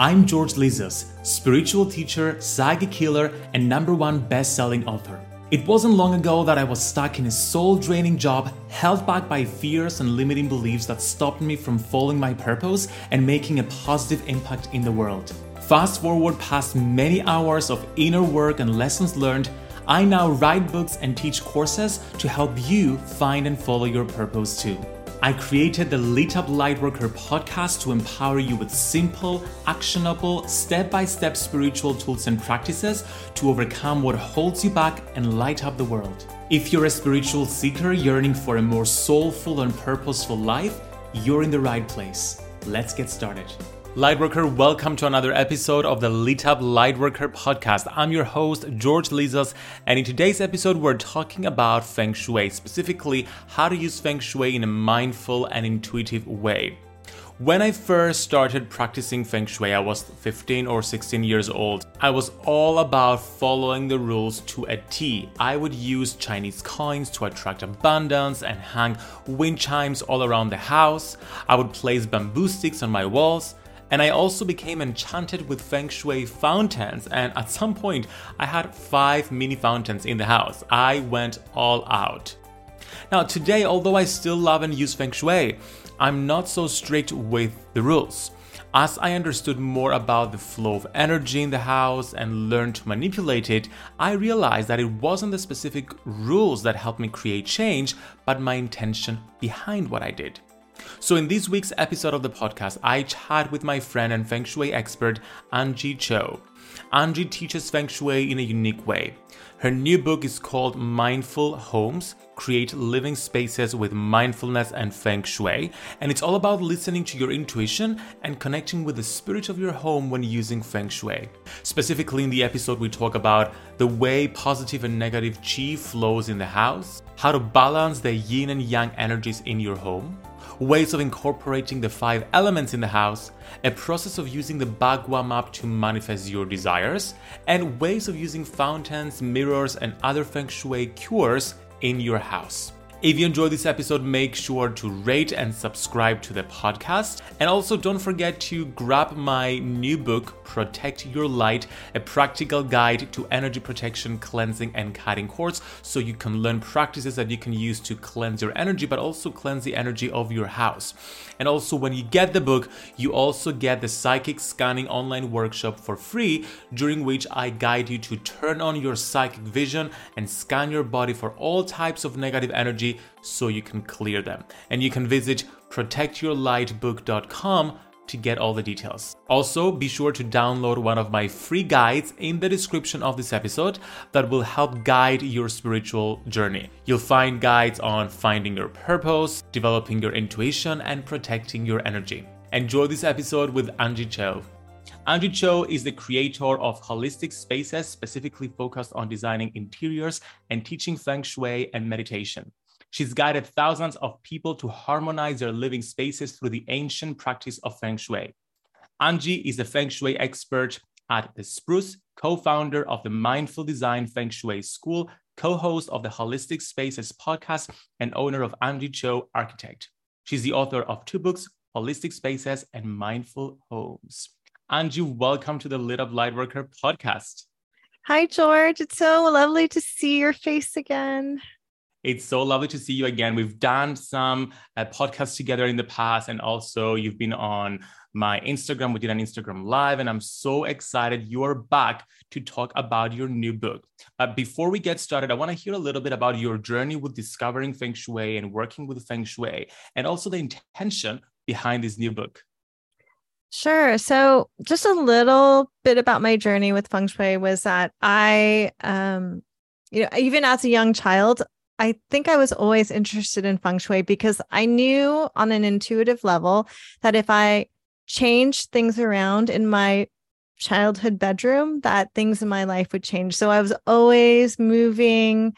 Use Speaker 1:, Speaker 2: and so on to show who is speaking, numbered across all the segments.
Speaker 1: I'm George Lizos, spiritual teacher, psychic healer, and number one best-selling author. It wasn't long ago that I was stuck in a soul draining job, held back by fears and limiting beliefs that stopped me from following my purpose and making a positive impact in the world. Fast forward past many hours of inner work and lessons learned, I now write books and teach courses to help you find and follow your purpose too. I created the Lit Up Lightworker podcast to empower you with simple, actionable, step by step spiritual tools and practices to overcome what holds you back and light up the world. If you're a spiritual seeker yearning for a more soulful and purposeful life, you're in the right place. Let's get started. Lightworker, welcome to another episode of the Lit Up Lightworker podcast. I'm your host, George Lizos, and in today's episode, we're talking about Feng Shui, specifically how to use Feng Shui in a mindful and intuitive way. When I first started practicing Feng Shui, I was 15 or 16 years old. I was all about following the rules to a T. I would use Chinese coins to attract abundance and hang wind chimes all around the house. I would place bamboo sticks on my walls. And I also became enchanted with feng shui fountains, and at some point, I had five mini fountains in the house. I went all out. Now, today, although I still love and use feng shui, I'm not so strict with the rules. As I understood more about the flow of energy in the house and learned to manipulate it, I realized that it wasn't the specific rules that helped me create change, but my intention behind what I did. So, in this week's episode of the podcast, I chat with my friend and Feng Shui expert, Anjie Cho. Anjie teaches Feng Shui in a unique way. Her new book is called Mindful Homes Create Living Spaces with Mindfulness and Feng Shui, and it's all about listening to your intuition and connecting with the spirit of your home when using Feng Shui. Specifically, in the episode, we talk about the way positive and negative qi flows in the house, how to balance the yin and yang energies in your home ways of incorporating the five elements in the house, a process of using the Bagua map to manifest your desires, and ways of using fountains, mirrors, and other feng shui cures in your house. If you enjoyed this episode, make sure to rate and subscribe to the podcast. And also, don't forget to grab my new book, Protect Your Light, a practical guide to energy protection, cleansing, and cutting cords, so you can learn practices that you can use to cleanse your energy, but also cleanse the energy of your house. And also, when you get the book, you also get the psychic scanning online workshop for free, during which I guide you to turn on your psychic vision and scan your body for all types of negative energy so you can clear them. And you can visit protectyourlightbook.com to get all the details. Also, be sure to download one of my free guides in the description of this episode that will help guide your spiritual journey. You'll find guides on finding your purpose, developing your intuition, and protecting your energy. Enjoy this episode with Anjie Cho. Anjie Cho is the creator of Holistic Spaces, specifically focused on designing interiors and teaching feng shui and meditation. She's guided thousands of people to harmonize their living spaces through the ancient practice of Feng Shui. Anjie is a Feng Shui expert at The Spruce, co founder of the Mindful Design Feng Shui School, co host of the Holistic Spaces podcast, and owner of Anjie Cho Architect. She's the author of two books, Holistic Spaces and Mindful Homes. Anjie, welcome to the Lit Up Lightworker podcast.
Speaker 2: Hi, George. It's so lovely to see your face again.
Speaker 1: It's so lovely to see you again. We've done some uh, podcasts together in the past, and also you've been on my Instagram. We did an Instagram live, and I'm so excited you're back to talk about your new book. Uh, before we get started, I want to hear a little bit about your journey with discovering Feng Shui and working with Feng Shui, and also the intention behind this new book.
Speaker 2: Sure. So, just a little bit about my journey with feng shui was that I, um, you know, even as a young child, I think I was always interested in feng shui because I knew on an intuitive level that if I changed things around in my childhood bedroom, that things in my life would change. So I was always moving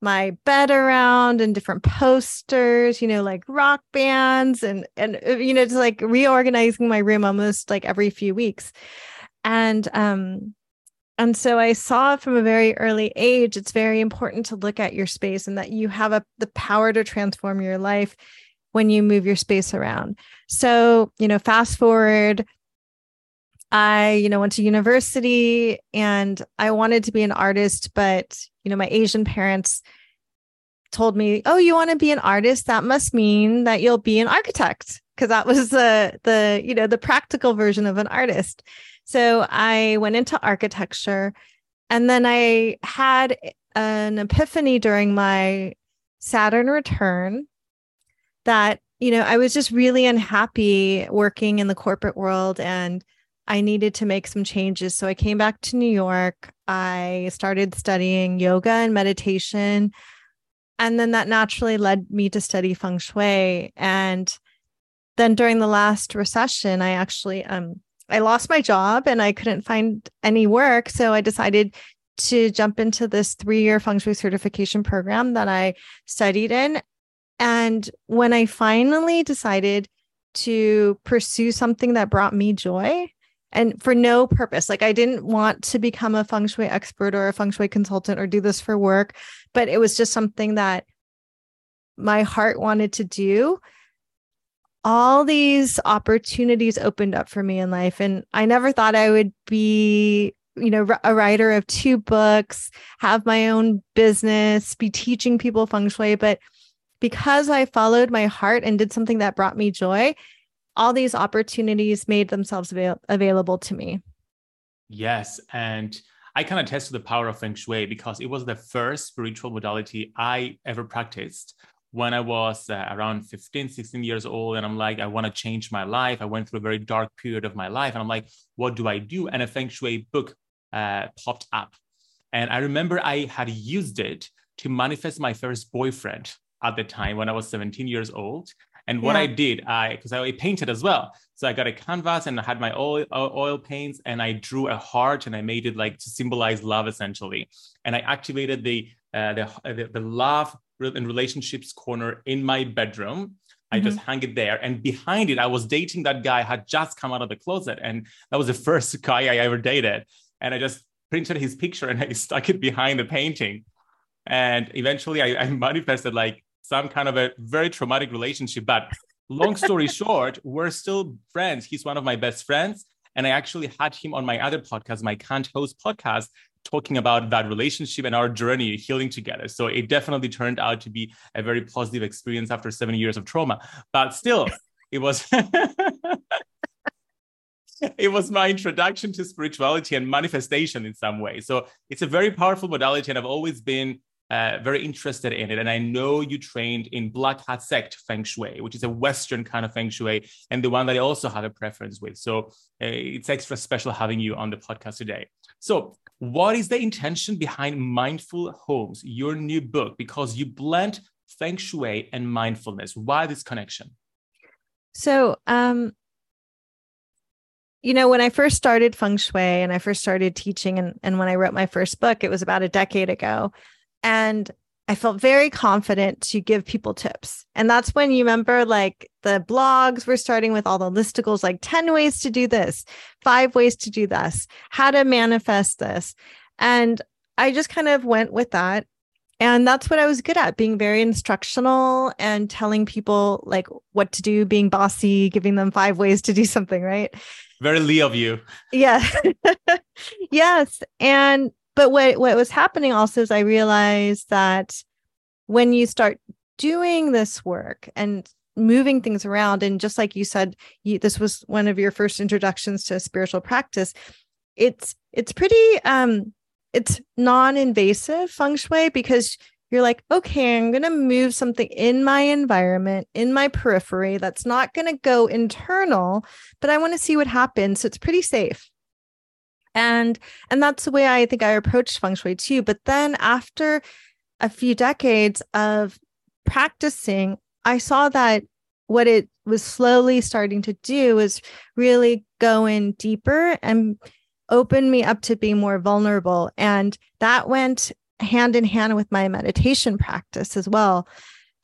Speaker 2: my bed around and different posters, you know, like rock bands and and uh, you know, just like reorganizing my room almost like every few weeks. And um and so I saw from a very early age, it's very important to look at your space and that you have a, the power to transform your life when you move your space around. So, you know, fast forward, I, you know, went to university and I wanted to be an artist, but, you know, my Asian parents told me, "Oh, you want to be an artist? That must mean that you'll be an architect." Because that was the the, you know, the practical version of an artist. So I went into architecture and then I had an epiphany during my Saturn return that, you know, I was just really unhappy working in the corporate world and I needed to make some changes. So I came back to New York. I started studying yoga and meditation. And then that naturally led me to study feng shui. And then during the last recession, I actually um I lost my job and I couldn't find any work. So I decided to jump into this three year feng shui certification program that I studied in. And when I finally decided to pursue something that brought me joy and for no purpose, like I didn't want to become a feng shui expert or a feng shui consultant or do this for work, but it was just something that my heart wanted to do all these opportunities opened up for me in life. And I never thought I would be, you know, a writer of two books, have my own business, be teaching people feng shui. But because I followed my heart and did something that brought me joy, all these opportunities made themselves avail- available to me.
Speaker 1: Yes. And I can attest to the power of Feng Shui because it was the first spiritual modality I ever practiced when I was uh, around 15, 16 years old. And I'm like, I want to change my life. I went through a very dark period of my life. And I'm like, what do I do? And a Feng Shui book uh, popped up. And I remember I had used it to manifest my first boyfriend at the time when I was 17 years old. And what yeah. I did, I because I painted as well. So I got a canvas and I had my oil oil paints and I drew a heart and I made it like to symbolize love essentially. And I activated the uh, the, the, the love and relationships corner in my bedroom. I mm-hmm. just hang it there. And behind it, I was dating that guy, had just come out of the closet. And that was the first guy I ever dated. And I just printed his picture and I stuck it behind the painting. And eventually I, I manifested like some kind of a very traumatic relationship. But long story short, we're still friends. He's one of my best friends. And I actually had him on my other podcast, my Can't Host podcast, talking about that relationship and our journey healing together. So it definitely turned out to be a very positive experience after seven years of trauma. But still, it was it was my introduction to spirituality and manifestation in some way. So it's a very powerful modality, and I've always been uh, very interested in it. And I know you trained in Black Hat Sect Feng Shui, which is a Western kind of Feng Shui, and the one that I also have a preference with. So uh, it's extra special having you on the podcast today. So, what is the intention behind Mindful Homes, your new book? Because you blend Feng Shui and mindfulness. Why this connection?
Speaker 2: So, um, you know, when I first started feng shui and I first started teaching, and, and when I wrote my first book, it was about a decade ago. And I felt very confident to give people tips. And that's when you remember like the blogs were starting with all the listicles like 10 ways to do this, five ways to do this, how to manifest this. And I just kind of went with that. And that's what I was good at being very instructional and telling people like what to do, being bossy, giving them five ways to do something, right?
Speaker 1: Very Lee of you.
Speaker 2: Yeah. yes. And but what what was happening also is I realized that when you start doing this work and moving things around and just like you said you, this was one of your first introductions to spiritual practice it's it's pretty um it's non-invasive feng shui because you're like okay i'm going to move something in my environment in my periphery that's not going to go internal but i want to see what happens. So it's pretty safe and and that's the way i think i approached feng shui too. But then after a few decades of practicing i saw that what it was slowly starting to do was really go in deeper and open me up to be more vulnerable. And that went hand in hand with my meditation practice as well.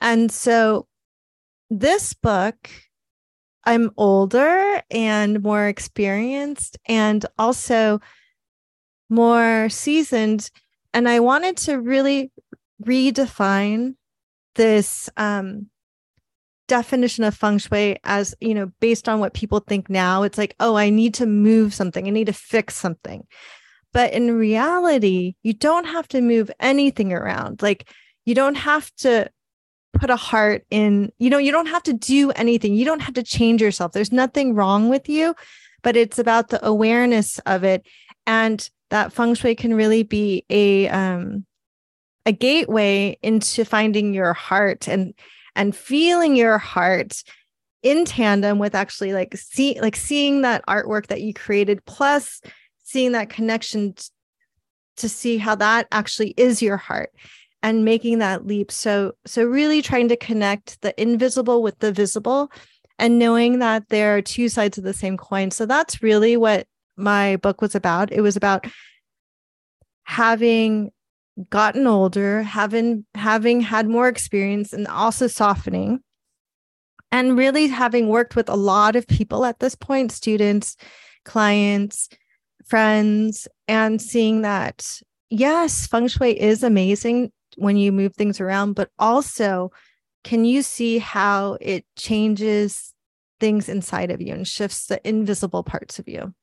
Speaker 2: And so this book I'm older and more experienced and also more seasoned. And I wanted to really redefine this um, definition of feng shui as, you know, based on what people think now. It's like, oh, I need to move something, I need to fix something. But in reality, you don't have to move anything around. Like, you don't have to put a heart in, you know, you don't have to do anything. You don't have to change yourself. There's nothing wrong with you, but it's about the awareness of it. And that feng shui can really be a um a gateway into finding your heart and and feeling your heart in tandem with actually like see like seeing that artwork that you created plus seeing that connection t- to see how that actually is your heart and making that leap. So so really trying to connect the invisible with the visible and knowing that there are two sides of the same coin. So that's really what my book was about. It was about having gotten older having having had more experience and also softening and really having worked with a lot of people at this point students clients friends and seeing that yes feng shui is amazing when you move things around, but also can you see how it changes things inside of you and shifts the invisible parts of you?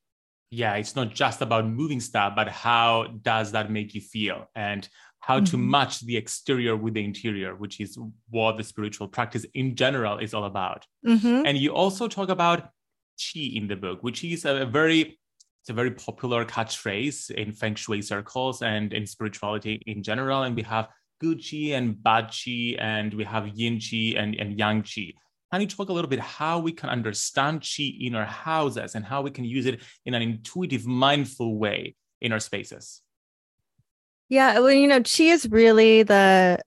Speaker 1: Yeah, it's not just about moving stuff, but how does that make you feel and how mm-hmm. to match the exterior with the interior, which is what the spiritual practice in general is all about. Mm-hmm. And you also talk about qi in the book, which is a very it's a very popular catchphrase in feng shui circles and in spirituality in general. And we have chi and bad chi, and we have yin chi and, and yang chi. Can you talk a little bit how we can understand chi in our houses and how we can use it in an intuitive, mindful way in our spaces?
Speaker 2: Yeah, well, you know, chi is really the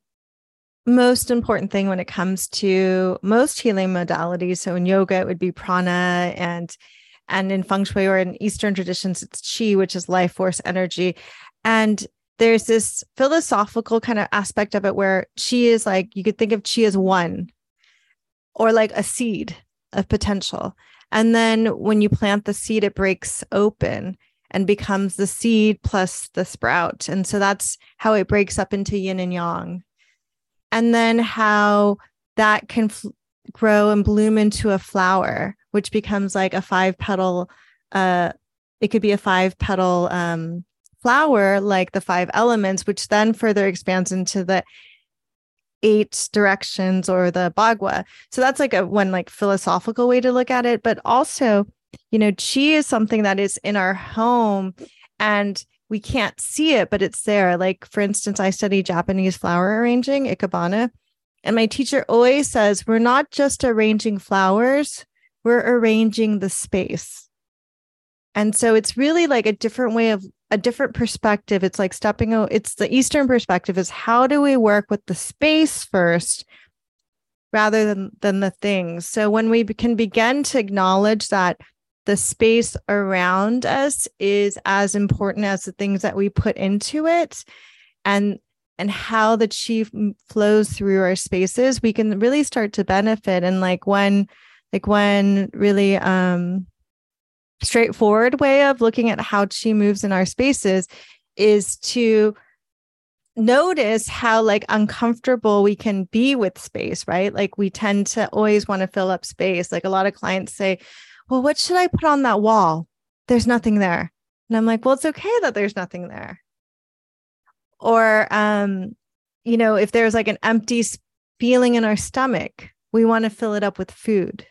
Speaker 2: most important thing when it comes to most healing modalities. So in yoga, it would be prana and and in feng shui or in Eastern traditions, it's chi, which is life force energy. And there's this philosophical kind of aspect of it where chi is like you could think of chi as one or like a seed of potential. And then when you plant the seed it breaks open and becomes the seed plus the sprout. And so that's how it breaks up into yin and yang. And then how that can grow and bloom into a flower which becomes like a five petal uh it could be a five petal um flower like the five elements, which then further expands into the eight directions or the bagua. So that's like a one like philosophical way to look at it. But also, you know, chi is something that is in our home and we can't see it, but it's there. Like, for instance, I study Japanese flower arranging, Ikebana. And my teacher always says, we're not just arranging flowers, we're arranging the space. And so it's really like a different way of a different perspective. It's like stepping out, it's the Eastern perspective is how do we work with the space first rather than, than the things. So when we can begin to acknowledge that the space around us is as important as the things that we put into it and and how the chi flows through our spaces we can really start to benefit and like when like when really um straightforward way of looking at how chi moves in our spaces is to notice how like uncomfortable we can be with space right? Like we tend to always want to fill up space. Like a lot of clients say well what should i put on that wall? There's nothing there. And i'm like well it's okay that there's nothing there. Or um you know, if there's like an empty feeling in our stomach, we want to fill it up with food.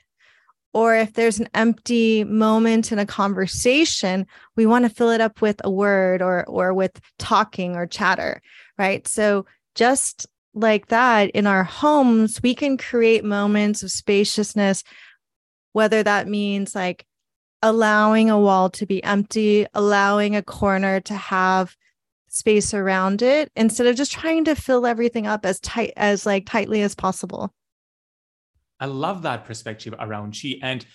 Speaker 2: Or if there's an empty moment in a conversation, we want to fill it up with a word or or with talking or chatter, right? So just like that in our homes, we can create moments of spaciousness, whether that means like allowing a wall to be empty, allowing a corner to have space around it instead of just trying to fill everything up as tight as like tightly as possible.
Speaker 1: I love that perspective around chi and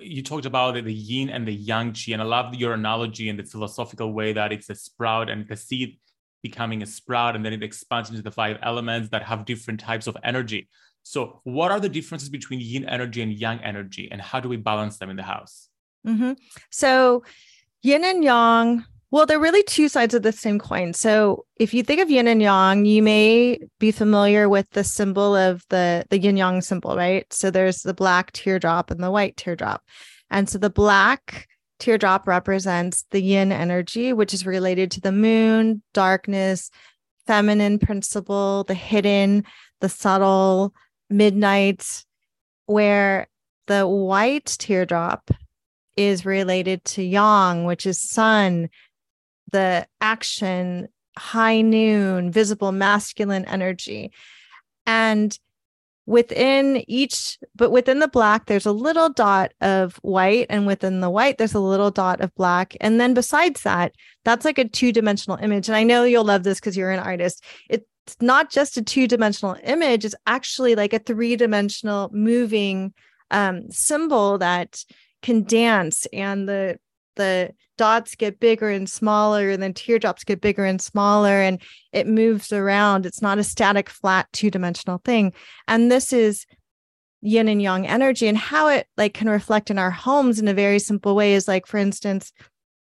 Speaker 1: you talked about the yin and the yang chi and I love your analogy and the philosophical way that it's a sprout and the seed becoming a sprout and then it expands into the five elements that have different types of energy. So, what are the differences between yin energy and yang energy, and how do we balance them in the house?
Speaker 2: Mm-hmm. So, yin and yang well, they're really two sides of the same coin. So if you think of yin and yang, you may be familiar with the symbol of the the yin yang symbol, right? So there's the black teardrop and the white teardrop. And so the black teardrop represents the yin energy, which is related to the moon, darkness, feminine principle, the hidden, the subtle, midnight, where the white teardrop is related to yang, which is sun, the action, high noon, visible masculine energy. And within each, but within the black, there's a little dot of white. And within the white, there's a little dot of black. And then besides that, that's like a two dimensional image. And I know you'll love this because you're an artist. It's not just a two dimensional image, it's actually like a three dimensional moving um, symbol that can dance and the the dots get bigger and smaller and then teardrops get bigger and smaller and it moves around. It's not a static flat two-dimensional thing. And this is yin and yang energy and how it like can reflect in our homes in a very simple way is like for instance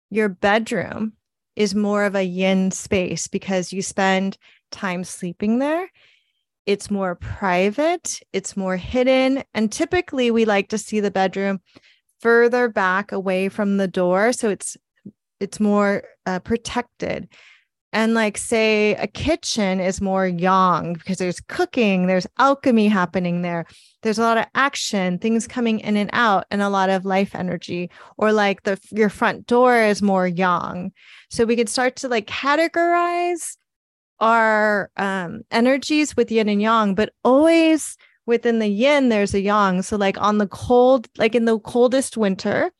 Speaker 2: your bedroom is more of a yin space because you spend time sleeping there. It's more private it's more hidden and typically we like to see the bedroom further back away from the door so it's it's more uh, protected. And like say a kitchen is more yang because there's cooking there's alchemy happening there there's a lot of action things coming in and out and a lot of life energy. Or like the your front door is more yang. So we could start to like categorize our um energies with yin and yang but always within the yin there's a yang. So like on the cold like in the coldest winter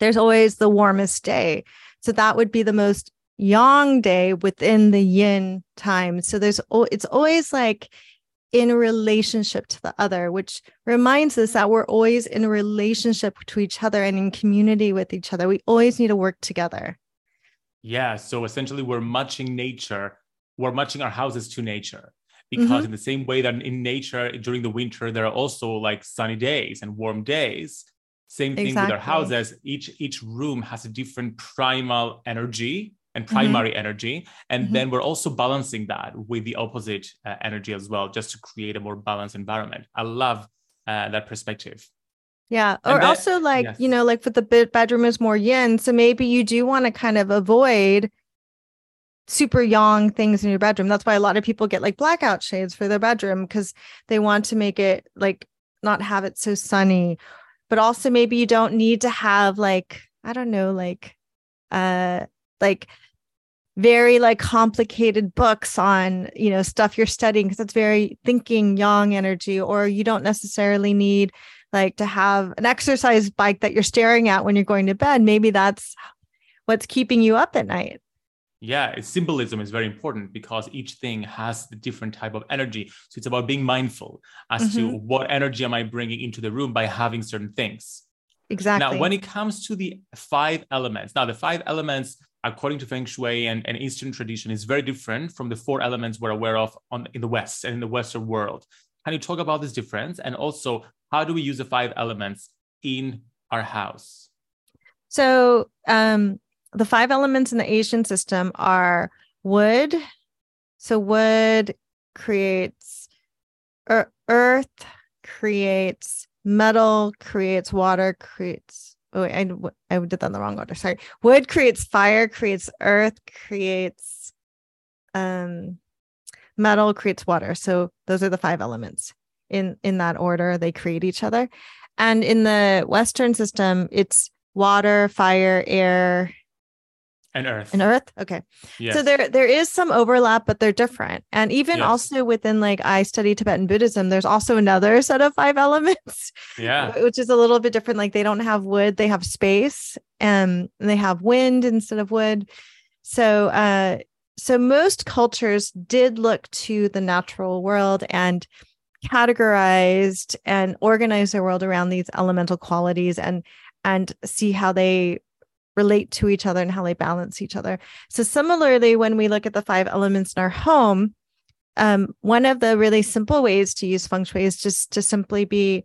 Speaker 2: there's always the warmest day. So that would be the most yang day within the yin time. So there's it's always like in relationship to the other which reminds us that we're always in a relationship to each other and in community with each other. We always need to work together.
Speaker 1: Yeah. So essentially we're matching nature. We're matching our houses to nature because mm-hmm. in the same way that in nature during the winter there are also like sunny days and warm days same thing exactly. with our houses each each room has a different primal energy and mm-hmm. primary mm-hmm. energy and mm-hmm. then we're also balancing that with the opposite uh, energy as well just to create a more balanced environment i love uh, that perspective
Speaker 2: yeah or then, also like yes. you know like for the bedroom is more yin so maybe you do want to kind of avoid super yang things in your bedroom. That's why a lot of people get like blackout shades for their bedroom because they want to make it like not have it so sunny. But also maybe you don't need to have like, I don't know, like uh like very like complicated books on you know stuff you're studying because that's very thinking yang energy or you don't necessarily need like to have an exercise bike that you're staring at when you're going to bed maybe that's what's keeping you up at night
Speaker 1: yeah symbolism is very important because each thing has a different type of energy. So it's about being mindful as mm-hmm. to what energy am i bringing into the room by having certain things.
Speaker 2: Exactly.
Speaker 1: now when it comes to the five elements now the five elements according to feng shui and, and eastern tradition is very different from the four elements we're aware of on in the west and in the western world. Can you talk about this difference? And also how do we use the five elements in our house?
Speaker 2: So um the five elements in the Asian system are wood. So wood creates er- earth, creates metal, creates water, creates. Oh, wait, I I did that in the wrong order. Sorry. Wood creates fire, creates earth, creates um metal creates water. So those are the five elements in in that order. They create each other. And in the Western system, it's water, fire, air,
Speaker 1: and earth.
Speaker 2: And earth? Okay.
Speaker 1: Yes.
Speaker 2: so there there is some overlap but they're different. And even
Speaker 1: Yes.
Speaker 2: also within like i study tibetan buddhism there's also another set of five elements
Speaker 1: yeah.
Speaker 2: which is a little bit different. Like they don't have wood they have space um, and they have wind instead of wood. So uh so most cultures did look to the natural world and categorized and organized their world around these elemental qualities and and see how they relate to each other and how they balance each other. So similarly, when we look at the five elements in our home, um, one of the really simple ways to use feng shui is just to simply be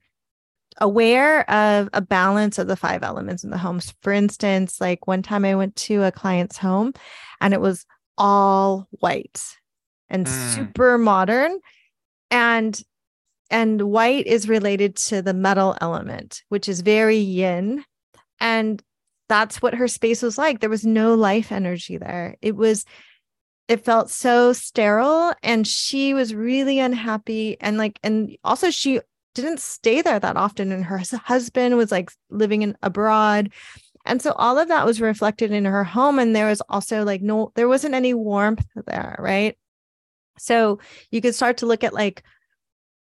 Speaker 2: aware of a balance of the five elements in the homes. For instance, like one time I went to a client's home and it was all white and
Speaker 1: Mm.
Speaker 2: super modern and and white is related to the metal element which is very yin and that's what her space was like. There was no life energy there. It was it felt so sterile and she was really unhappy and like and also she didn't stay there that often and her husband was like living in abroad and so all of that was reflected in her home and there was also like no there wasn't any warmth there right? So you could start to look at like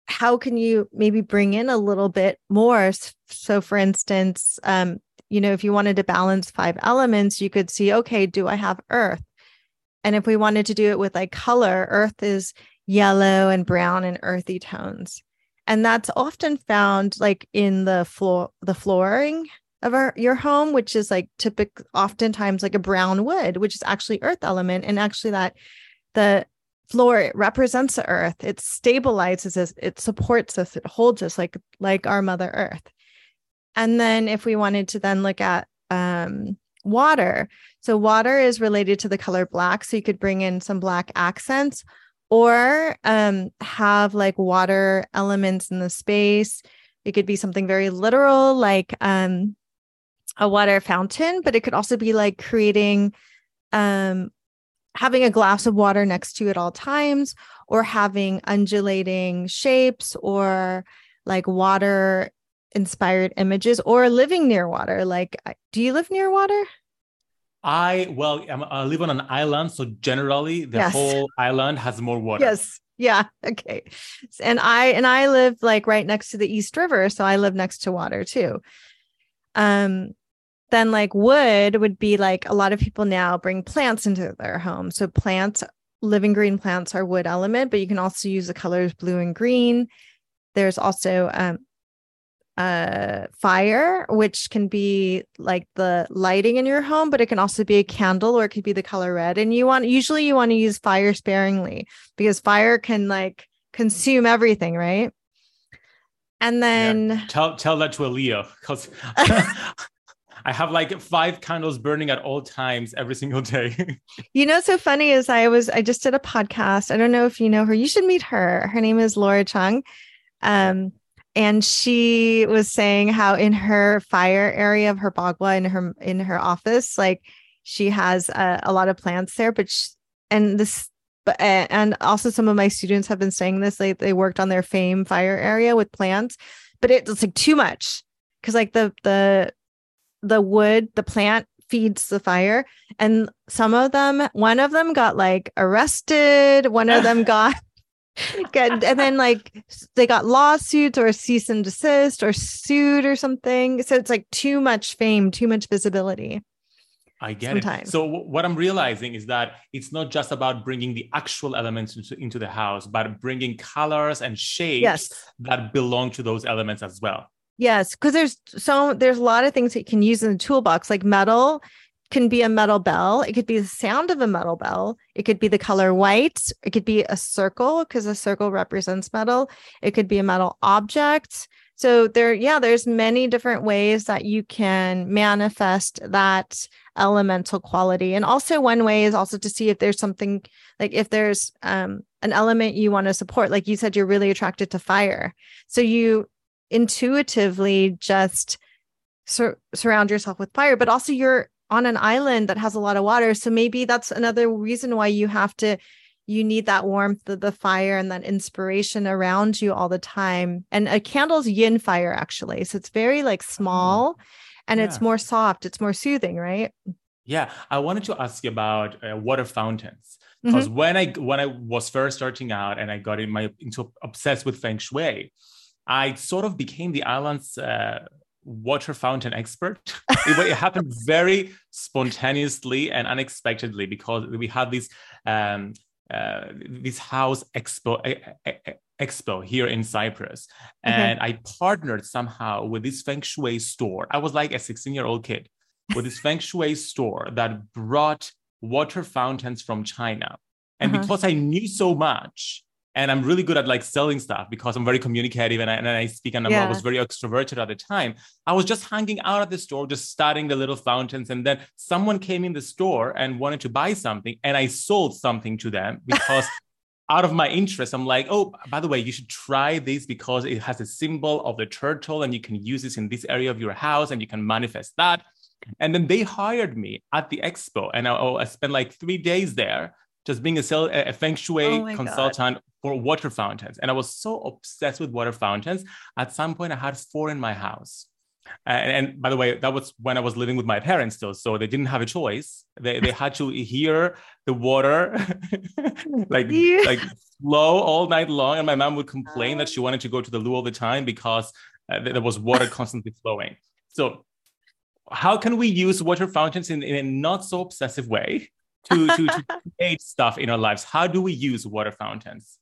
Speaker 2: how can you maybe bring in a little bit more? So for instance um you know if you wanted to balance five elements you could see okay do i have earth? And if we wanted to do it with like color earth is yellow and brown and earthy tones. And that's often found like in the floor the flooring of our your home which is like typical oftentimes like a brown wood which is actually earth element. And actually that the floor it represents the earth. It stabilizes us. It supports us. It holds us like like our mother earth and then if we wanted to then look at um water so water is related to the color black so you could bring in some black accents or um have like water elements in the space. It could be something very literal like um a water fountain but it could also be like creating um having a glass of water next to you at all times or having undulating shapes or like water inspired images or living near water? Like do you live near water?
Speaker 1: I well i live on an island so generally the
Speaker 2: Yes.
Speaker 1: whole island has more water.
Speaker 2: Yes. Yeah. Okay. And i and i live like right next to the east river so i live next to water too. Um then like wood would be like a lot of people now bring plants into their home. So plants living green plants are wood element but you can also use the colors blue and green. There's also um uh fire which can be like the lighting in your home but it can also be a candle or it could be the color red and you want usually you want to use fire sparingly because fire can like consume everything right and then
Speaker 1: tell tell that to a leo because i have like five candles burning at all times every single day
Speaker 2: You know, so funny is I was I just did a podcast. I don't know if you know her. You should meet her. Her name is Laura Chung. Um, and she was saying how in her fire area of her bagua in her in her office, like she has a, a lot of plants there, but sh and this but and also some of my students have been saying this. Like they worked on their fame fire area with plants, but it's like too much because like the the the wood, the plant feeds the fire and some of them one of them got like arrested one of them got got- and then like they got lawsuits or cease and desist or sued or something so it's like too much fame too much visibility
Speaker 1: I get
Speaker 2: Sometimes.
Speaker 1: it. So w- what I'm realizing is that it's not just about bringing the actual elements into, into the house, but bringing colors and shapes
Speaker 2: yes
Speaker 1: that belong to those elements as well.
Speaker 2: yes because there's so there's a lot of things that you can use in the toolbox like metal can be a metal bell. It could be the sound of a metal bell. It could be the color white. It could be a circle because a circle represents metal. It could be a metal object. So there yeah there's many different ways that you can manifest that elemental quality. And also one way is also to see if there's something like if there's um an element you want to support. Like you said you're really attracted to fire. So you intuitively just sur- surround yourself with fire but also you're on an island that has a lot of water so maybe that's another reason why you have to you need that warmth of the fire and that inspiration around you all the time. And a candle's yin fire, actually. So it's very like oh, small and yeah. it's more soft, it's more soothing, right?
Speaker 1: Yeah, I wanted to ask you about uh, water fountains because mm-hmm. when I when I was first starting out and I got in my into obsessed with feng shui, I sort of became the island's uh, water fountain expert. it, happened very spontaneously and unexpectedly because we had this um, uh, this house expo expo here in Cyprus, mm-hmm. and I partnered somehow with this feng shui store. I was like a 16 year old kid with this feng shui store that brought water fountains from China, and uh-huh. because I knew so much. And I'm really good at like selling stuff because I'm very communicative and I, and I speak and yeah. I was very extroverted at the time. I was just hanging out at the store, just studying the little fountains. And then someone came in the store and wanted to buy something. And I sold something to them because out of my interest, I'm like, oh, by the way, you should try this because it has a symbol of the turtle and you can use this in this area of your house and you can manifest that. And then they hired me at the expo and I, oh, I spent like three days there just being a, a feng shui oh consultant God. for water fountains. And I was so obsessed with water fountains. At some point, I had four in my house. And, and, by the way, that was when I was living with my parents still, so they didn't have a choice. They, they had to hear the water like yeah. like flow all night long, and my mom would complain that she wanted to go to the loo all the time because uh, there was water constantly flowing. So, how can we use water fountains in, in a not so obsessive way to, to, to create stuff in our lives? How do we use water fountains?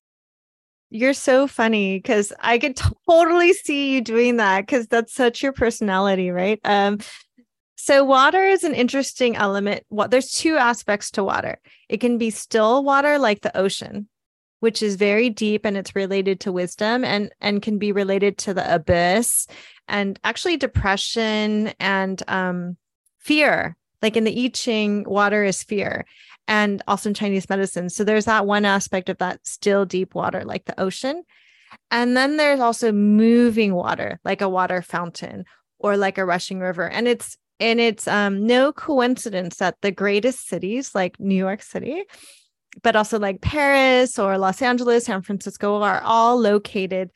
Speaker 2: You're so funny because I could totally see you doing that because that's such your personality, right? Um, so water is an interesting element. What there's two aspects to water. It can be still water like the ocean, which is very deep and it's related to wisdom and and can be related to the abyss and actually depression and um, fear. Like in the I Ching, water is fear and also in Chinese medicine. So there's that one aspect of that still deep water, like the ocean. And then there's also moving water, like a water fountain or like a rushing river. And it's and it's um, no coincidence that the greatest cities like New York City, but also like Paris or Los Angeles, San Francisco are all located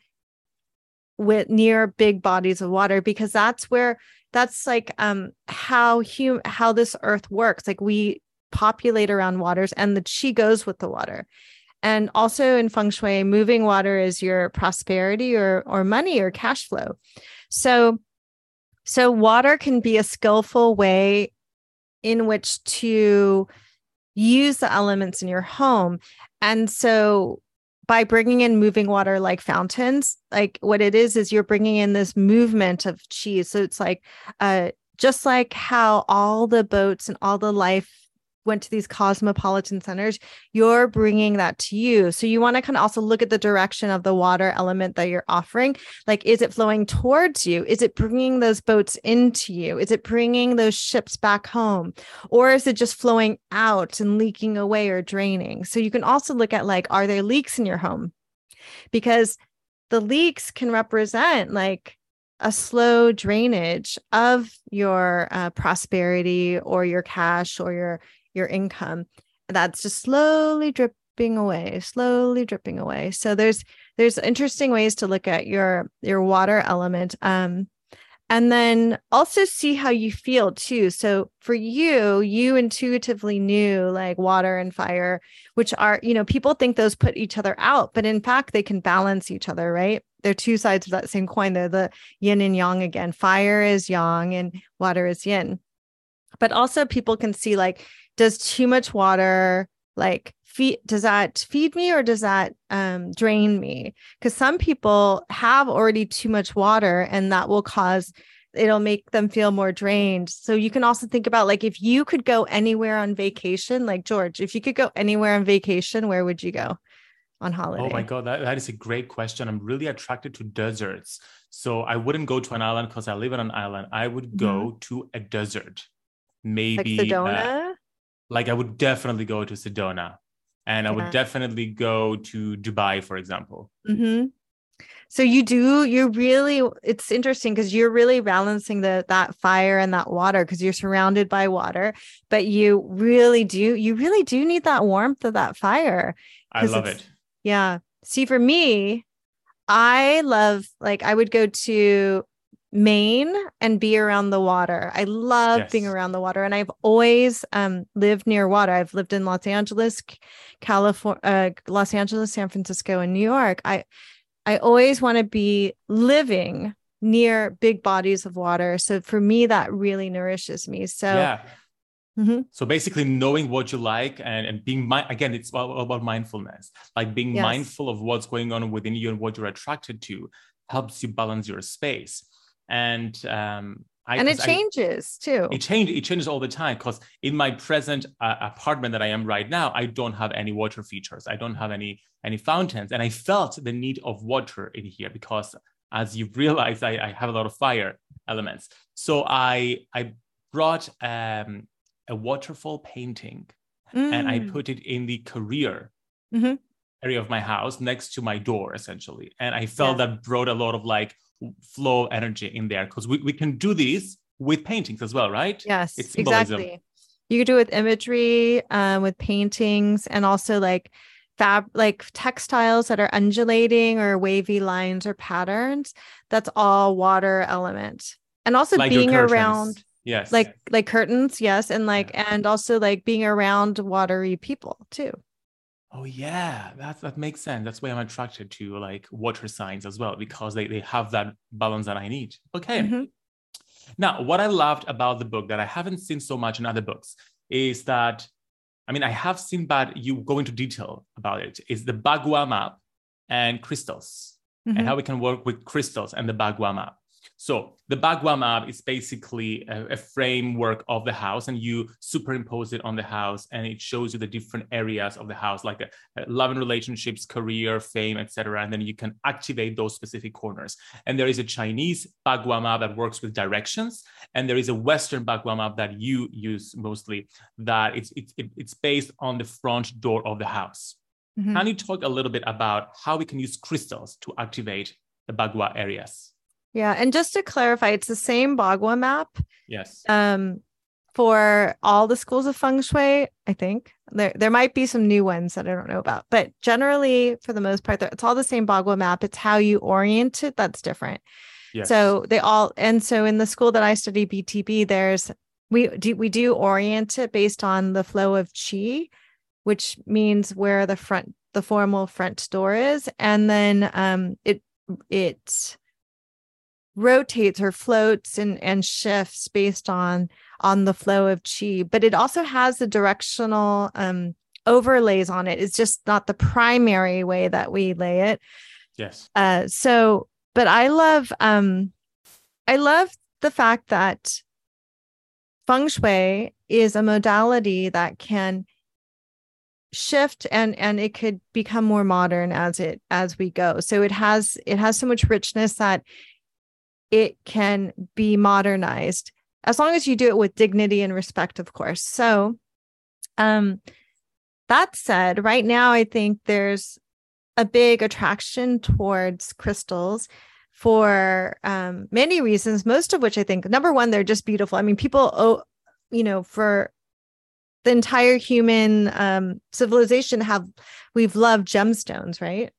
Speaker 2: with near big bodies of water because that's where that's like um how hum how this earth works like we populate around waters and the chi goes with the water. And also in feng shui, moving water is your prosperity or or money or cash flow. So so water can be a skillful way in which to use the elements in your home. And so by bringing in moving water like fountains, like what it is is you're bringing in this movement of cheese. So it's like uh just like how all the boats and all the life went to these cosmopolitan centers, you're bringing that to you. So you want to kind of also look at the direction of the water element that you're offering. Like, is it flowing towards you? Is it bringing those boats into you? Is it bringing those ships back home? Or is it just flowing out and leaking away or draining? So you can also look at like, are there leaks in your home? Because the leaks can represent like a slow drainage of your uh, prosperity or your cash or your your income that's just slowly dripping away slowly dripping away. So there's there's interesting ways to look at your your water element um and then also see how you feel too. So for you you intuitively knew like water and fire which are you know people think those put each other out but in fact they can balance each other right? They're two sides of that same coin. They're the yin and yang again. Fire is yang and water is yin. But also people can see like does too much water like feed does that feed me or does that um, drain me? Because some people have already too much water and that will cause it'll make them feel more drained. So you can also think about like if you could go anywhere on vacation like george if you could go anywhere on vacation where would you go on holiday
Speaker 1: oh my god that, that is a great question. I'm really attracted to deserts. So i wouldn't go to an island because i live on an island. I would go mm-hmm. to a desert. Maybe
Speaker 2: like Sedona?
Speaker 1: Uh, like I would definitely go to Sedona and I would definitely go to Dubai, for example.
Speaker 2: Mm-hmm. So you do, you're really, it's interesting because you're really balancing the that fire and that water because you're surrounded by water, but you really do, you really do need that warmth of that fire.
Speaker 1: I love it.
Speaker 2: Yeah. See, for me, I love like I would go to Maine and be around the water. I love yes. being around the water and I've always um, lived near water. I've lived in Los Angeles, California, uh, Los Angeles, San Francisco and New York. I I always want to be living near big bodies of water. So for me, that really nourishes me. So
Speaker 1: yeah. Mm-hmm. So basically, knowing what you like and, and being mi- again, it's all about mindfulness. Like being yes. mindful of what's going on within you and what you're attracted to helps you balance your space. And um,
Speaker 2: I, and it changes I, too.
Speaker 1: It changes. It changes all the time because in my present uh, apartment that I am right now, I don't have any water features. I don't have any any fountains, and I felt the need of water in here because, as you realize, I, I have a lot of fire elements. So I I brought um, a waterfall painting, mm. and I mm. put it in the career mm-hmm. area of my house next to my door, essentially, and I felt yeah. that brought a lot of like flow energy in there because we, we can do this with paintings as well, right?
Speaker 2: Yes, it's exactly. You could do it with imagery, um, with paintings, and also like fab like textiles that are undulating or wavy lines or patterns. That's all water element. And also like being around
Speaker 1: yes
Speaker 2: like like curtains yes and like yeah. and also like being around watery people too
Speaker 1: Oh yeah, that that makes sense. That's why I'm attracted to like water signs as well because they they have that balance that I need. Okay. Mm-hmm. Now, what I loved about the book that I haven't seen so much in other books is that I mean I have seen but you go into detail about it is the Bagua map and crystals mm-hmm. and how we can work with crystals and the Bagua map. So the Bagua map is basically a, a, framework of the house, and you superimpose it on the house, and it shows you the different areas of the house, like a, a love and relationships, career, fame, etc. And then you can activate those specific corners. And there is a Chinese Bagua map that works with directions, and there is a Western Bagua map that you use mostly. That it's it's it's based on the front door of the house. Mm-hmm. Can you talk a little bit about how we can use crystals to activate the Bagua areas?
Speaker 2: Yeah, and just to clarify, it's the same Bagua map.
Speaker 1: Yes.
Speaker 2: Um, for all the schools of feng shui, I think there there might be some new ones that I don't know about, but generally, for the most part, it's all the same Bagua map. It's how you orient it that's different. Yes. So they all, and so in the school that I study BTB, there's we do we do orient it based on the flow of chi, which means where the front the formal front door is, and then um it it rotates or floats and and shifts based on on the flow of chi but it also has the directional um overlays on it. It's just not the primary way that we lay it.
Speaker 1: Yes.
Speaker 2: Uh so but i love um i love the fact that feng shui is a modality that can shift and and it could become more modern as it as we go. So it has it has so much richness that it can be modernized as long as you do it with dignity and respect, of course. So, um, that said, right now, I think there's a big attraction towards crystals for um, many reasons, most of which I think number one, they're just beautiful. I mean, people, oh, you know, for the entire human um, civilization have we've loved gemstones, right?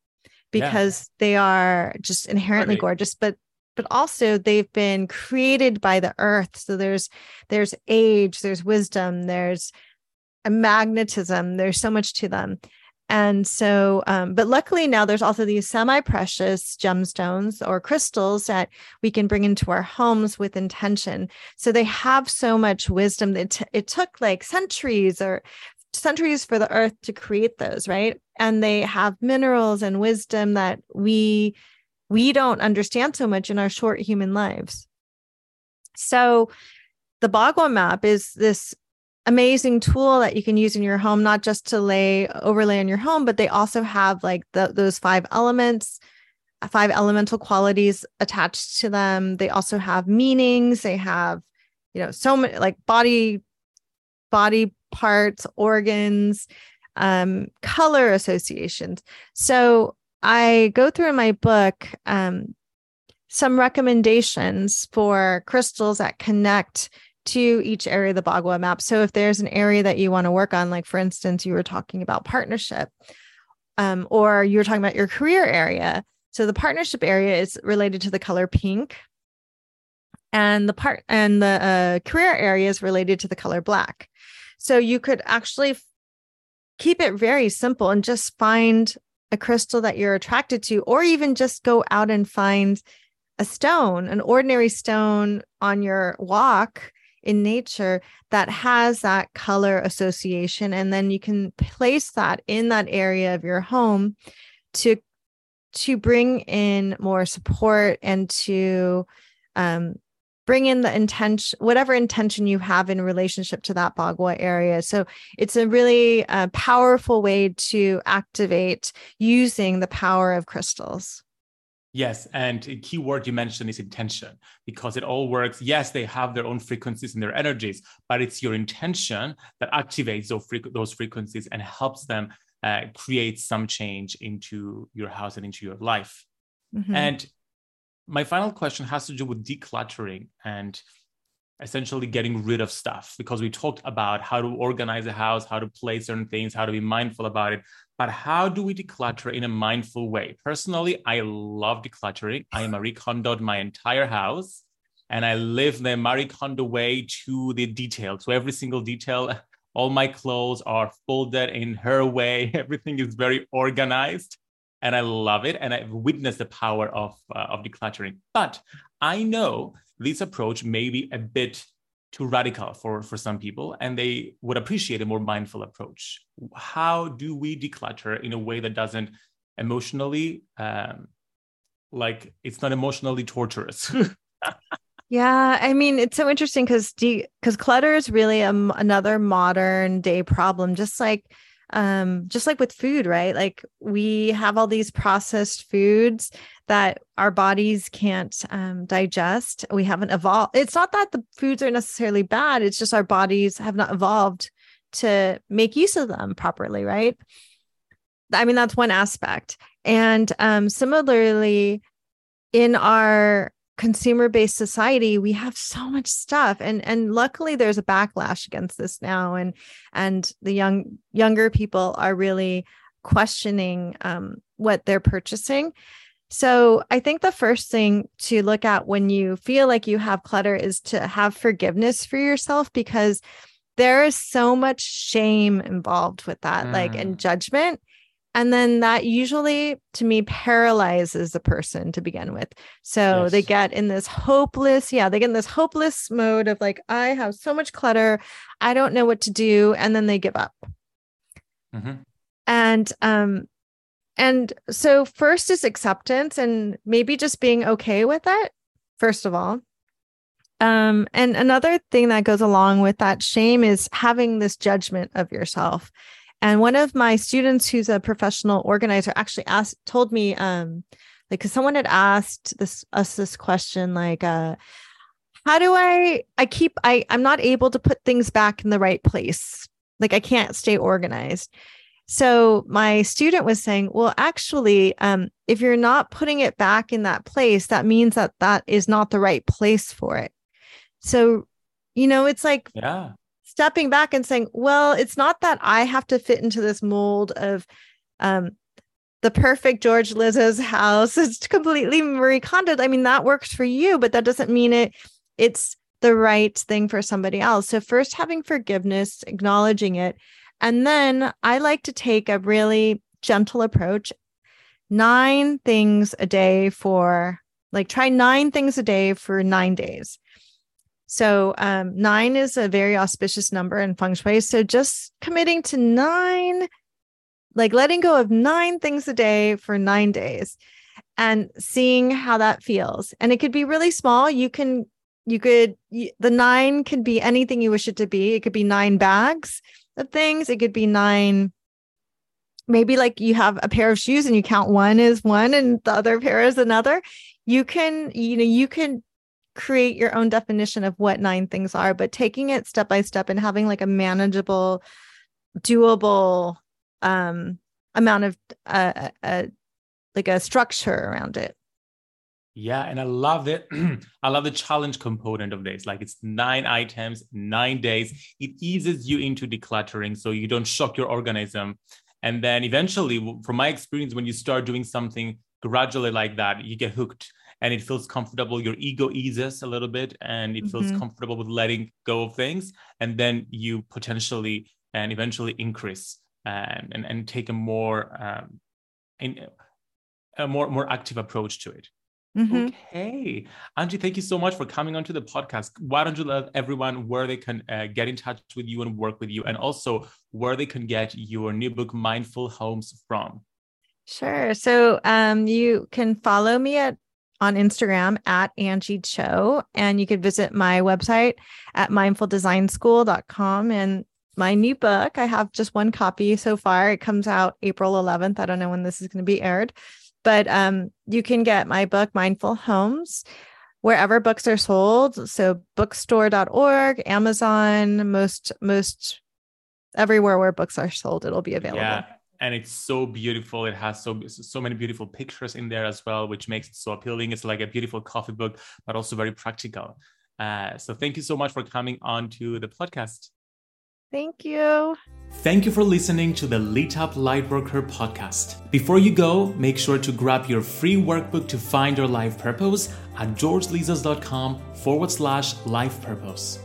Speaker 2: Because yeah. they are just inherently gorgeous, but but also they've been created by the earth. So there's there's age there's wisdom there's a magnetism there's so much to them. And so um, but luckily now there's also these semi-precious gemstones or crystals that we can bring into our homes with intention. So they have so much wisdom. That t- it took like centuries or centuries for the earth to create those right? And they have minerals and wisdom that we we don't understand so much in our short human lives. So, the Bagua map is this amazing tool that you can use in your home, not just to lay overlay on your home, but they also have like the, those five elements, five elemental qualities attached to them. They also have meanings. They have, you know, so many like body, body parts, organs, um, color associations. So I go through in my book um, some recommendations for crystals that connect to each area of the Bagua map. So if there's an area that you want to work on, like for instance, you were talking about partnership, um, or you were talking about your career area. So the partnership area is related to the color pink, and the part and the uh, career area is related to the color black. So you could actually f- keep it very simple and just find a crystal that you're attracted to, or even just go out and find a stone, an ordinary stone on your walk in nature that has that color association. And then you can place that in that area of your home to to bring in more support and to um, bring in the intention whatever intention you have in relationship to that bagua area so it's a really uh, powerful way to activate using the power of crystals
Speaker 1: Yes, and a key word you mentioned is intention because it all works. Yes, they have their own frequencies and their energies, but it's your intention that activates those, those frequencies and helps them uh, create some change into your house and into your life. Mm-hmm. And my final question has to do with decluttering and essentially getting rid of stuff because we talked about how to organize a house, how to place certain things, how to be mindful about it. But how do we declutter in a mindful way? Personally, I love decluttering. I Marie Kondoed my entire house and I live the Marie Kondo way to the detail. So every single detail, all my clothes are folded in her way. Everything is very organized and I love it. And I've witnessed the power of, uh, of decluttering. But I know this approach may be a bit too radical for, for some people, and they would appreciate a more mindful approach. How do we declutter in a way that doesn't emotionally, um, like it's not emotionally torturous?
Speaker 2: yeah, I mean, it's so interesting because because clutter is really a, another modern day problem, just like um just like with food right? Like we have all these processed foods that our bodies can't um, digest. We haven't evolved it's not that the foods are necessarily bad it's just our bodies have not evolved to make use of them properly right? I mean that's one aspect. And um similarly in our consumer based society we have so much stuff and and luckily there's a backlash against this now and and the young younger people are really questioning um, what they're purchasing so i think the first thing to look at when you feel like you have clutter is to have forgiveness for yourself because there is so much shame involved with that mm. like and mm. judgment and then that usually to me paralyzes the person to begin with. So yes. they get in this hopeless, yeah, they get in this hopeless mode of like, I have so much clutter, I don't know what to do. And then they give up. Mm-hmm. And um, and so first is acceptance and maybe just being okay with it, first of all. Um, and another thing that goes along with that shame is having this judgment of yourself and one of my students who's a professional organizer actually asked told me um like cuz someone had asked this us this question like uh how do I I keep I I'm not able to put things back in the right place. Like I can't stay organized. So my student was saying, well, actually, um, if you're not putting it back in that place, that means that that is not the right place for it. So, you know, it's like,
Speaker 1: yeah,
Speaker 2: stepping back and saying, well, it's not that I have to fit into this mold of um, the perfect George Lizos' house. It's completely Marie Kondo. I mean, that works for you, but that doesn't mean it it's the right thing for somebody else. So first having forgiveness, acknowledging it. And then I like to take a really gentle approach. Nine things a day for like try nine things a day for nine days. So um, nine is a very auspicious number in feng shui. So just committing to nine, like letting go of nine things a day for nine days and seeing how that feels. And it could be really small. You can, you could, the nine can be anything you wish it to be. It could be nine bags of things. It could be nine maybe like you have a pair of shoes and you count one is one and the other pair is another you can you know you can create your own definition of what nine things are, but taking it step by step and having like a manageable, doable um, amount of uh, uh, like a structure around it.
Speaker 1: Yeah, and I love it. I love the challenge component of this. Like it's nine items, nine days. It eases you into decluttering so you don't shock your organism. And then eventually, from my experience, when you start doing something gradually like that, you get hooked and it feels comfortable. Your ego eases a little bit and it feels mm-hmm. comfortable with letting go of things. And then you potentially and eventually increase and, and, and take a more um, in, a more more active approach to it. Mm-hmm. Okay. Anjie, thank you so much for coming onto the podcast. Why don't you let everyone where they can uh, get in touch with you and work with you, and also where they can get your new book, Mindful Homes, from?
Speaker 2: Sure. So um, you can follow me at on Instagram at Anjie Cho, and you can visit my website at mindfuldesignschool.com. And my new book, I have just one copy so far. It comes out April 11th. I don't know when this is going to be aired, but um, you can get my book, Mindful Homes, wherever books are sold. So bookstore.org, Amazon, most, most everywhere where books are sold, it'll be available.
Speaker 1: Yeah and it's so beautiful. It has so so many beautiful pictures in there as well, which makes it so appealing. It's like a beautiful coffee book, but also very practical. Uh, so thank you so much for coming on to the podcast.
Speaker 2: Thank you.
Speaker 1: Thank you for listening to the Lit Up Lightworker podcast. Before you go, make sure to grab your free workbook to find your life purpose at georgelizos.com forward slash life purpose.